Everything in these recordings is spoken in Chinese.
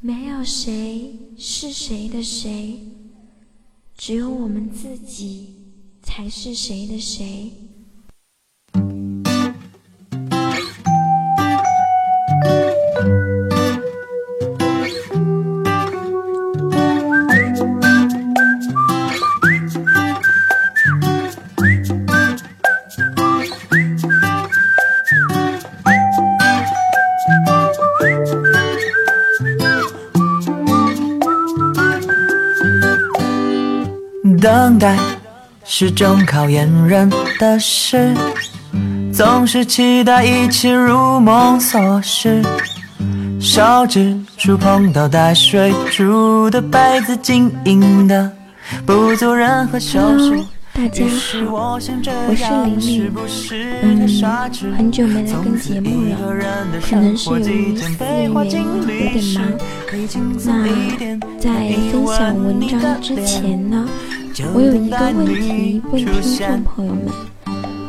没有谁是谁的谁，只有我们自己才是谁的谁。是种考验人的事，总是期待一切如梦所示。手指触碰到带水珠的杯子，晶莹的不做任何修饰。大家好，我是玲玲。嗯，很久没来跟节目了，可能是由于事业原因有点忙。那在分享文章之前呢？我有一个问题问听众朋友们：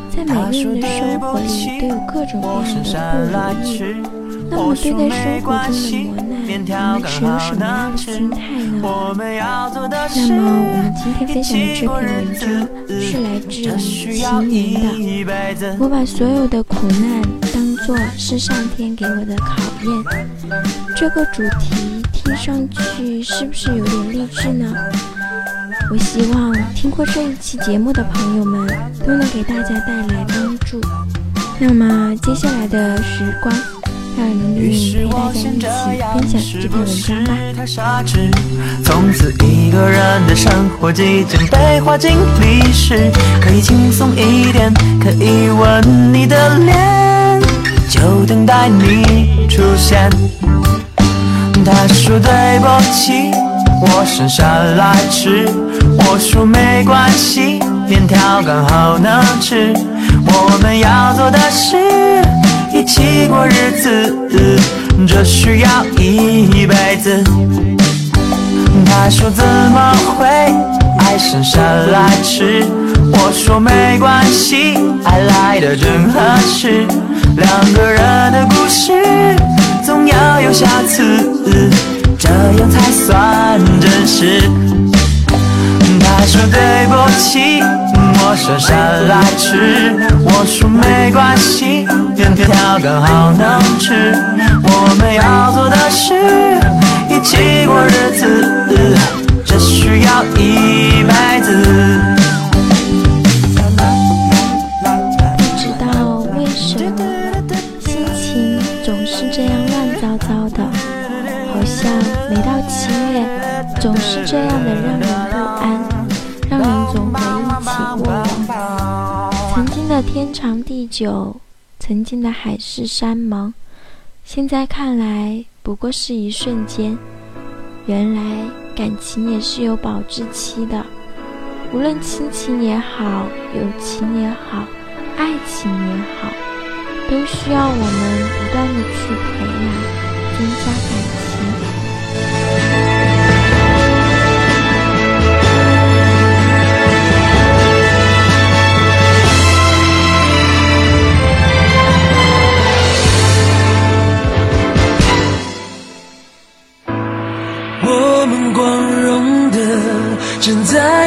在每个人的生活里都有各种各样的不如意，那么对待生活中的磨难，你们持有什么样的心态呢？那么我们今天分享的这篇文章是来自于青年的。我把所有的苦难当作是上天给我的考验。这个主题听上去是不是有点励志呢？我希望听过这一期节目的朋友们都能给大家带来帮助。那么接下来的时光，让玲玲陪大家一起分享这篇文章吧。从此一个人的生活即将被画进历史，可以轻松一点，可以吻你的脸，就等待你出现。他说对不起，我生下来迟。我说没关系，面条刚好能吃。我们要做的是一起过日子，这需要一辈子。他说怎么会爱生下来迟？我说没关系，爱来的正合适。两个人的故事总要有瑕疵，这样才算真实。他说对不起，我生下来迟。我说没关系，面条刚好能吃。我们要做的是一起过日子，这需要一辈子。久，曾经的海誓山盟，现在看来不过是一瞬间。原来感情也是有保质期的，无论亲情也好，友情也好，爱情也好，都需要我们不断的去培养，增加感情。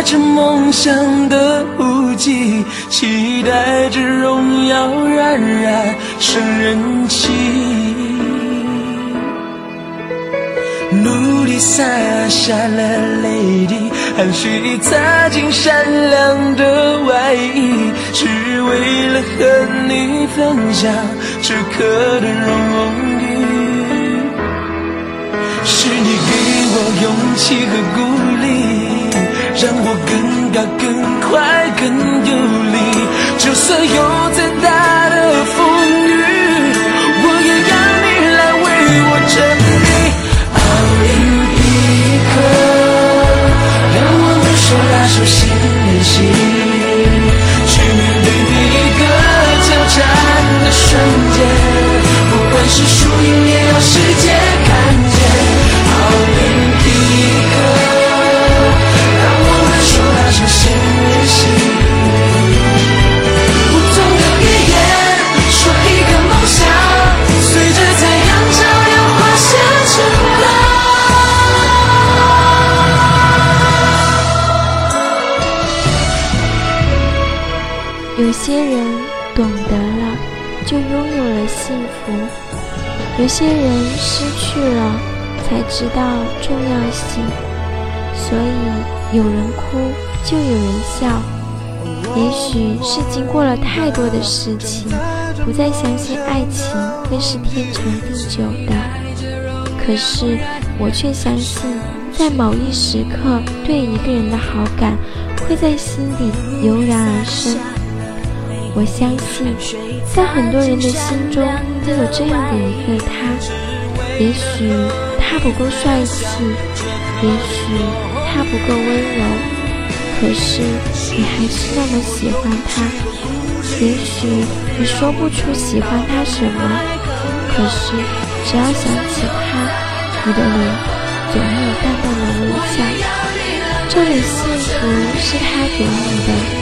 带着梦想的雾气，期待着荣耀冉冉升人气。努力洒下了泪滴，汗水擦进善良的外衣，只为了和你分享这刻的荣誉。是你给我勇气和鼓励。让我更高、更快、更有力。就算有再大的风雨，我也要你来为我撑地。奥运一刻，让我们手拉手，心连心，去面对每一个交战的瞬间。不管是些人失去了，才知道重要性。所以，有人哭，就有人笑。也许是经过了太多的事情，不再相信爱情会是天长地久的。可是，我却相信，在某一时刻，对一个人的好感会在心里油然而生。我相信，在很多人的心中都有这样的一个他。也许他不够帅气，也许他不够温柔，可是你还是那么喜欢他。也许你说不出喜欢他什么，可是只要想起他，你的脸总会有淡淡的微笑。这种幸福是他给你的。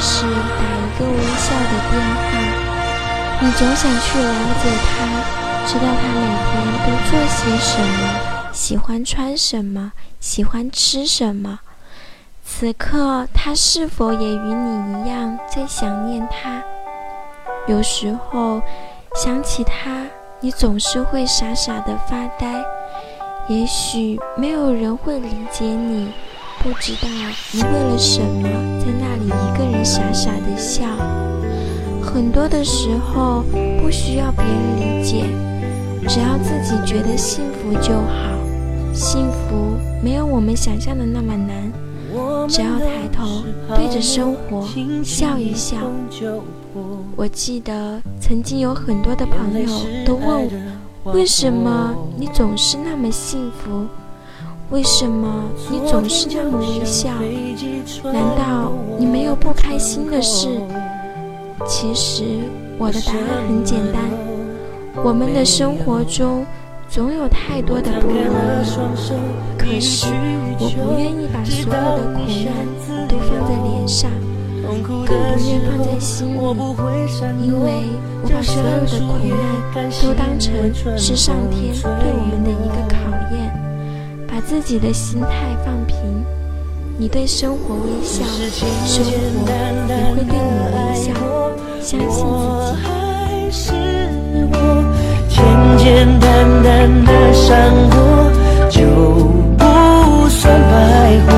是打一个微笑的电话，你总想去了解他，知道他每天都做些什么，喜欢穿什么，喜欢吃什么。此刻他是否也与你一样在想念他？有时候想起他，你总是会傻傻的发呆。也许没有人会理解你。不知道你为了什么傻傻的笑。很多的时候不需要别人理解，只要自己觉得幸福就好。幸福没有我们想象的那么难，只要抬头对着生活笑一笑。我记得曾经有很多的朋友都问我，为什么你总是那么幸福？为什么你总是那么微笑？难道你没有不开心的事？其实我的答案很简单：我们的生活中总有太多的不如意，可是我不愿意把所有的苦难都放在脸上，更不愿放在心里，因为我把所有的苦难都当成是上天对我们的一个考验。把自己的心态放平，你对生活微笑，生活也会对你微笑。相信自己。简简单单的伤过就不算白活，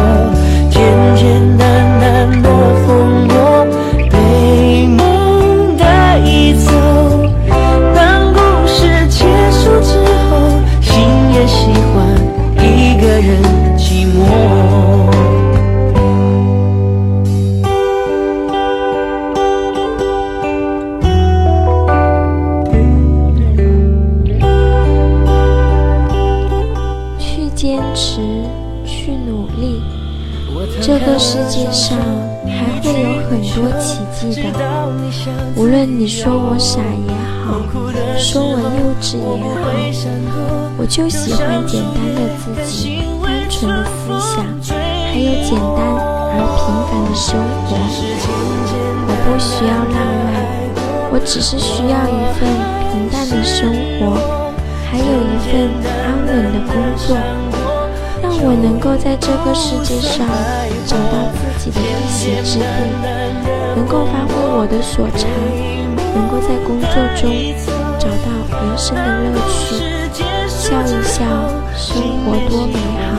个世界上还会有很多奇迹的。无论你说我傻也好，说我幼稚也好，我就喜欢简单的自己，单纯的思想，还有简单而平凡的生活。我不需要浪漫，我只是需要一份平淡的生活。还有一份安稳的工作，让我能够在这个世界上的一之地，能够发挥我的所长，能够在工作中找到人生的乐趣，笑一笑，生活多美好。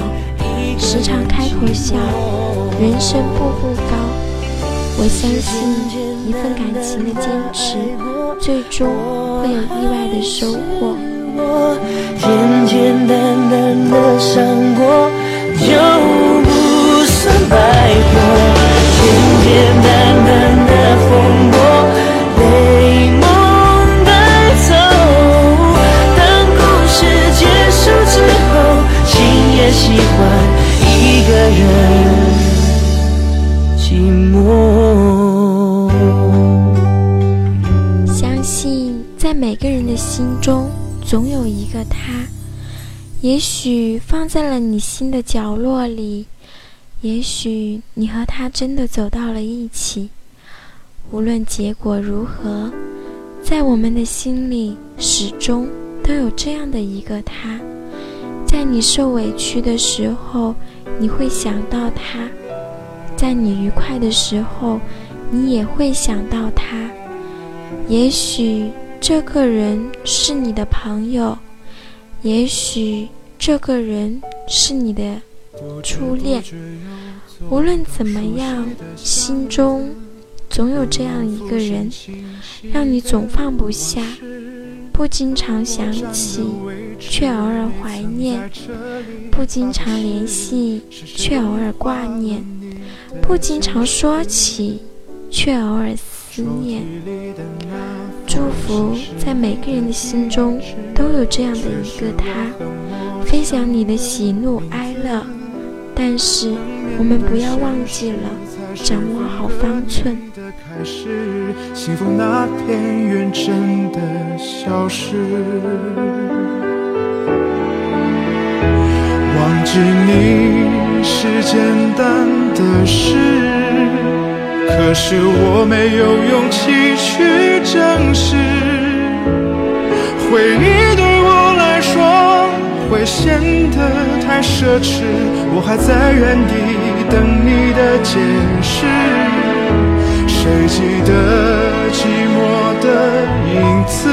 时常开口笑，人生步步高。我相信一份感情的坚持，最终会有意外的收获。简简单单的伤过就不算白活，心中。总有一个他，也许放在了你心的角落里，也许你和他真的走到了一起。无论结果如何，在我们的心里始终都有这样的一个他。在你受委屈的时候，你会想到他；在你愉快的时候，你也会想到他。也许。这个人是你的朋友，也许这个人是你的初恋。无论怎么样，心中总有这样一个人，让你总放不下，不经常想起，却偶尔怀念；不经常联系，却偶尔挂念；不经常说起，却偶尔思念。祝福在每个人的心中都有这样的一个他，分享你的喜怒哀乐。但是我们不要忘记了掌握好方寸。幸福那片远真的消失，忘记你是简单的事。可是我没有勇气去正视，回忆显得太奢侈，我还在原地等你的解释。谁记得寂寞的影子？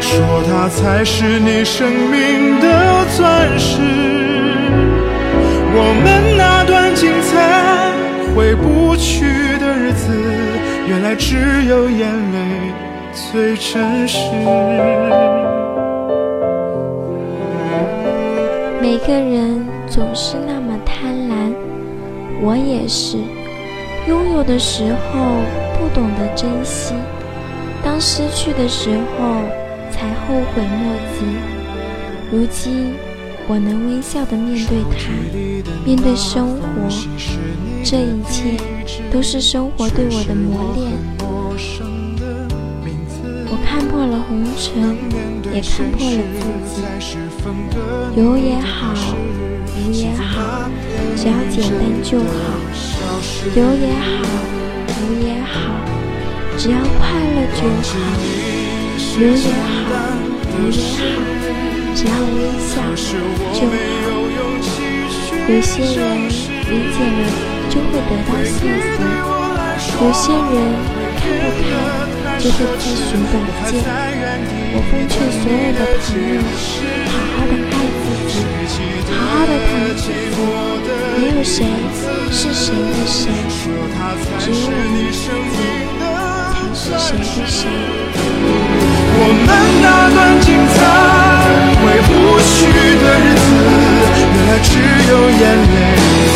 说它才是你生命的钻石。我们那段精彩。回不去的日子，原来只有眼泪最真实。个人总是那么贪婪，我也是。拥有的时候不懂得珍惜，当失去的时候才后悔莫及。如今我能微笑的面对他，面对生活。这一切都是生活对我的磨练。看破了红尘，也看破了自己。有也好，无也好，只要简单就好。有也好，无也好，只要快乐就好。有也好，无也好，只要微笑就好。有些人理解了。就会得到幸福。有些人看不开，就会自寻短见。我奉劝所有的朋友，好好的爱自己，好好的疼自己。没有谁是谁的谁，只有我们自己才是谁的谁。我们那段精彩回不去的日子，原来只有眼泪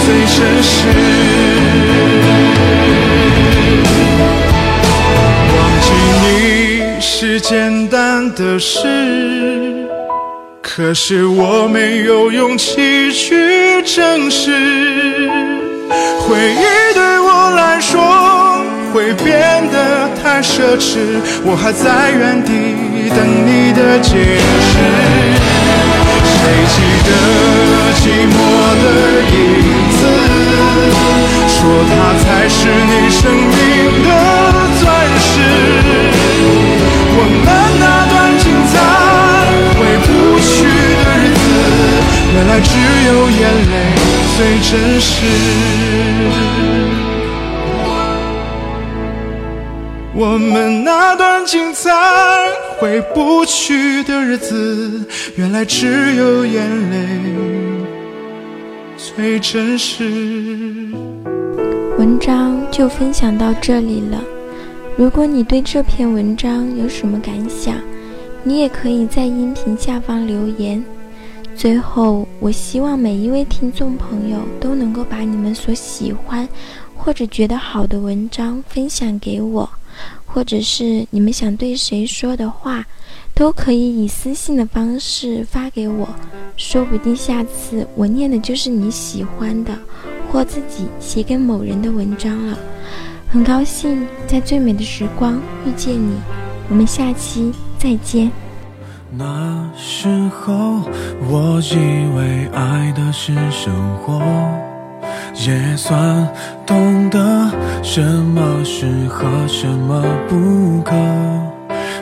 最真实。是简单的事，可是我没有勇气去正视，回忆对我来说会变得太奢侈，我还在原地等你的解释。谁记得寂寞的真实。我们那段精彩回不去的日子，原来只有眼泪最真实。文章就分享到这里了。如果你对这篇文章有什么感想，你也可以在音频下方留言。最后，我希望每一位听众朋友都能够把你们所喜欢或者觉得好的文章分享给我，或者是你们想对谁说的话，都可以以私信的方式发给我，说不定下次我念的就是你喜欢的，或自己写给某人的文章了。很高兴在最美的时光遇见你，我们下期再见。那时候我以为爱的是生活，也算懂得什么适合什么不可。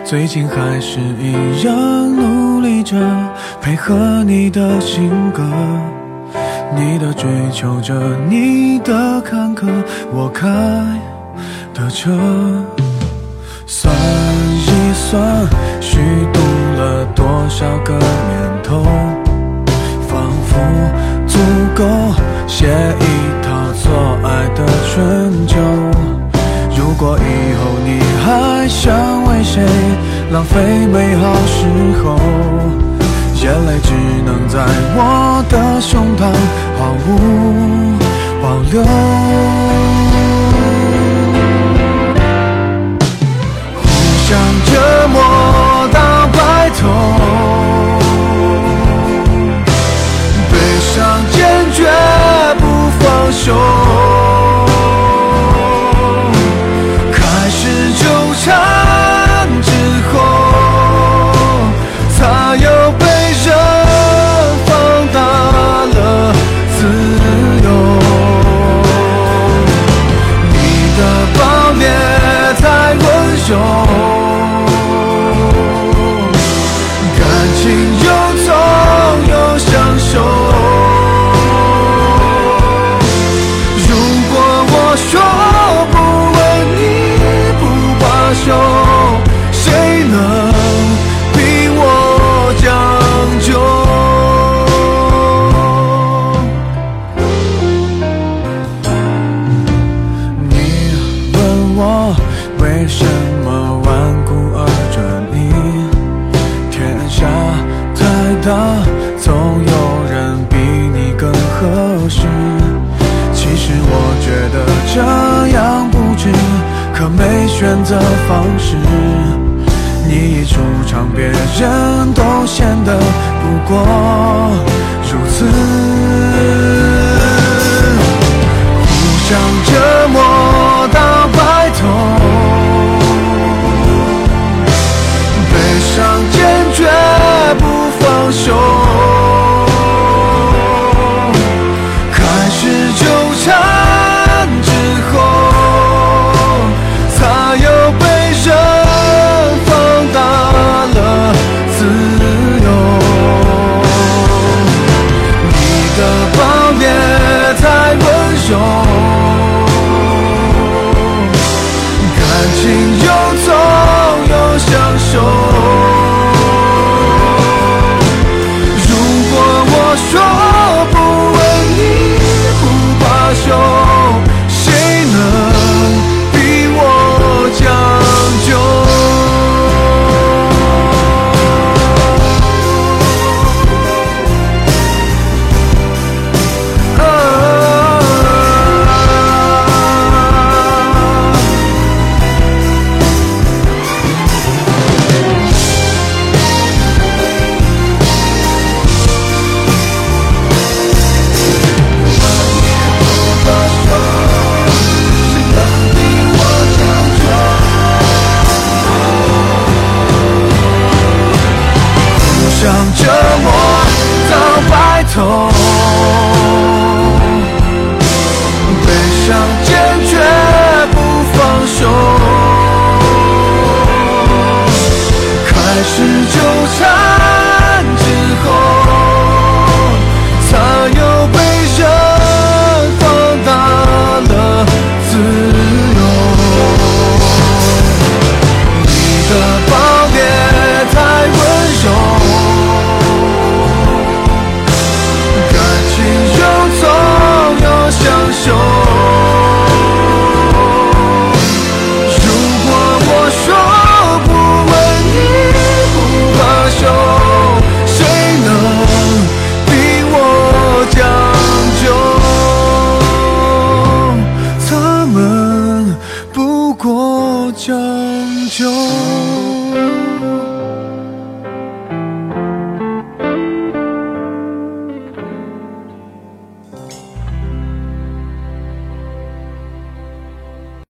最近还是一样努力着配合你的性格，你的追求着，你的坎坷，我开。的车，算算，虚度了多少个年头，仿佛足够写一套错爱的春秋。如果以后你还想为谁浪费美好时候，眼泪只能在我的胸膛毫无让，别人都显得不过如此，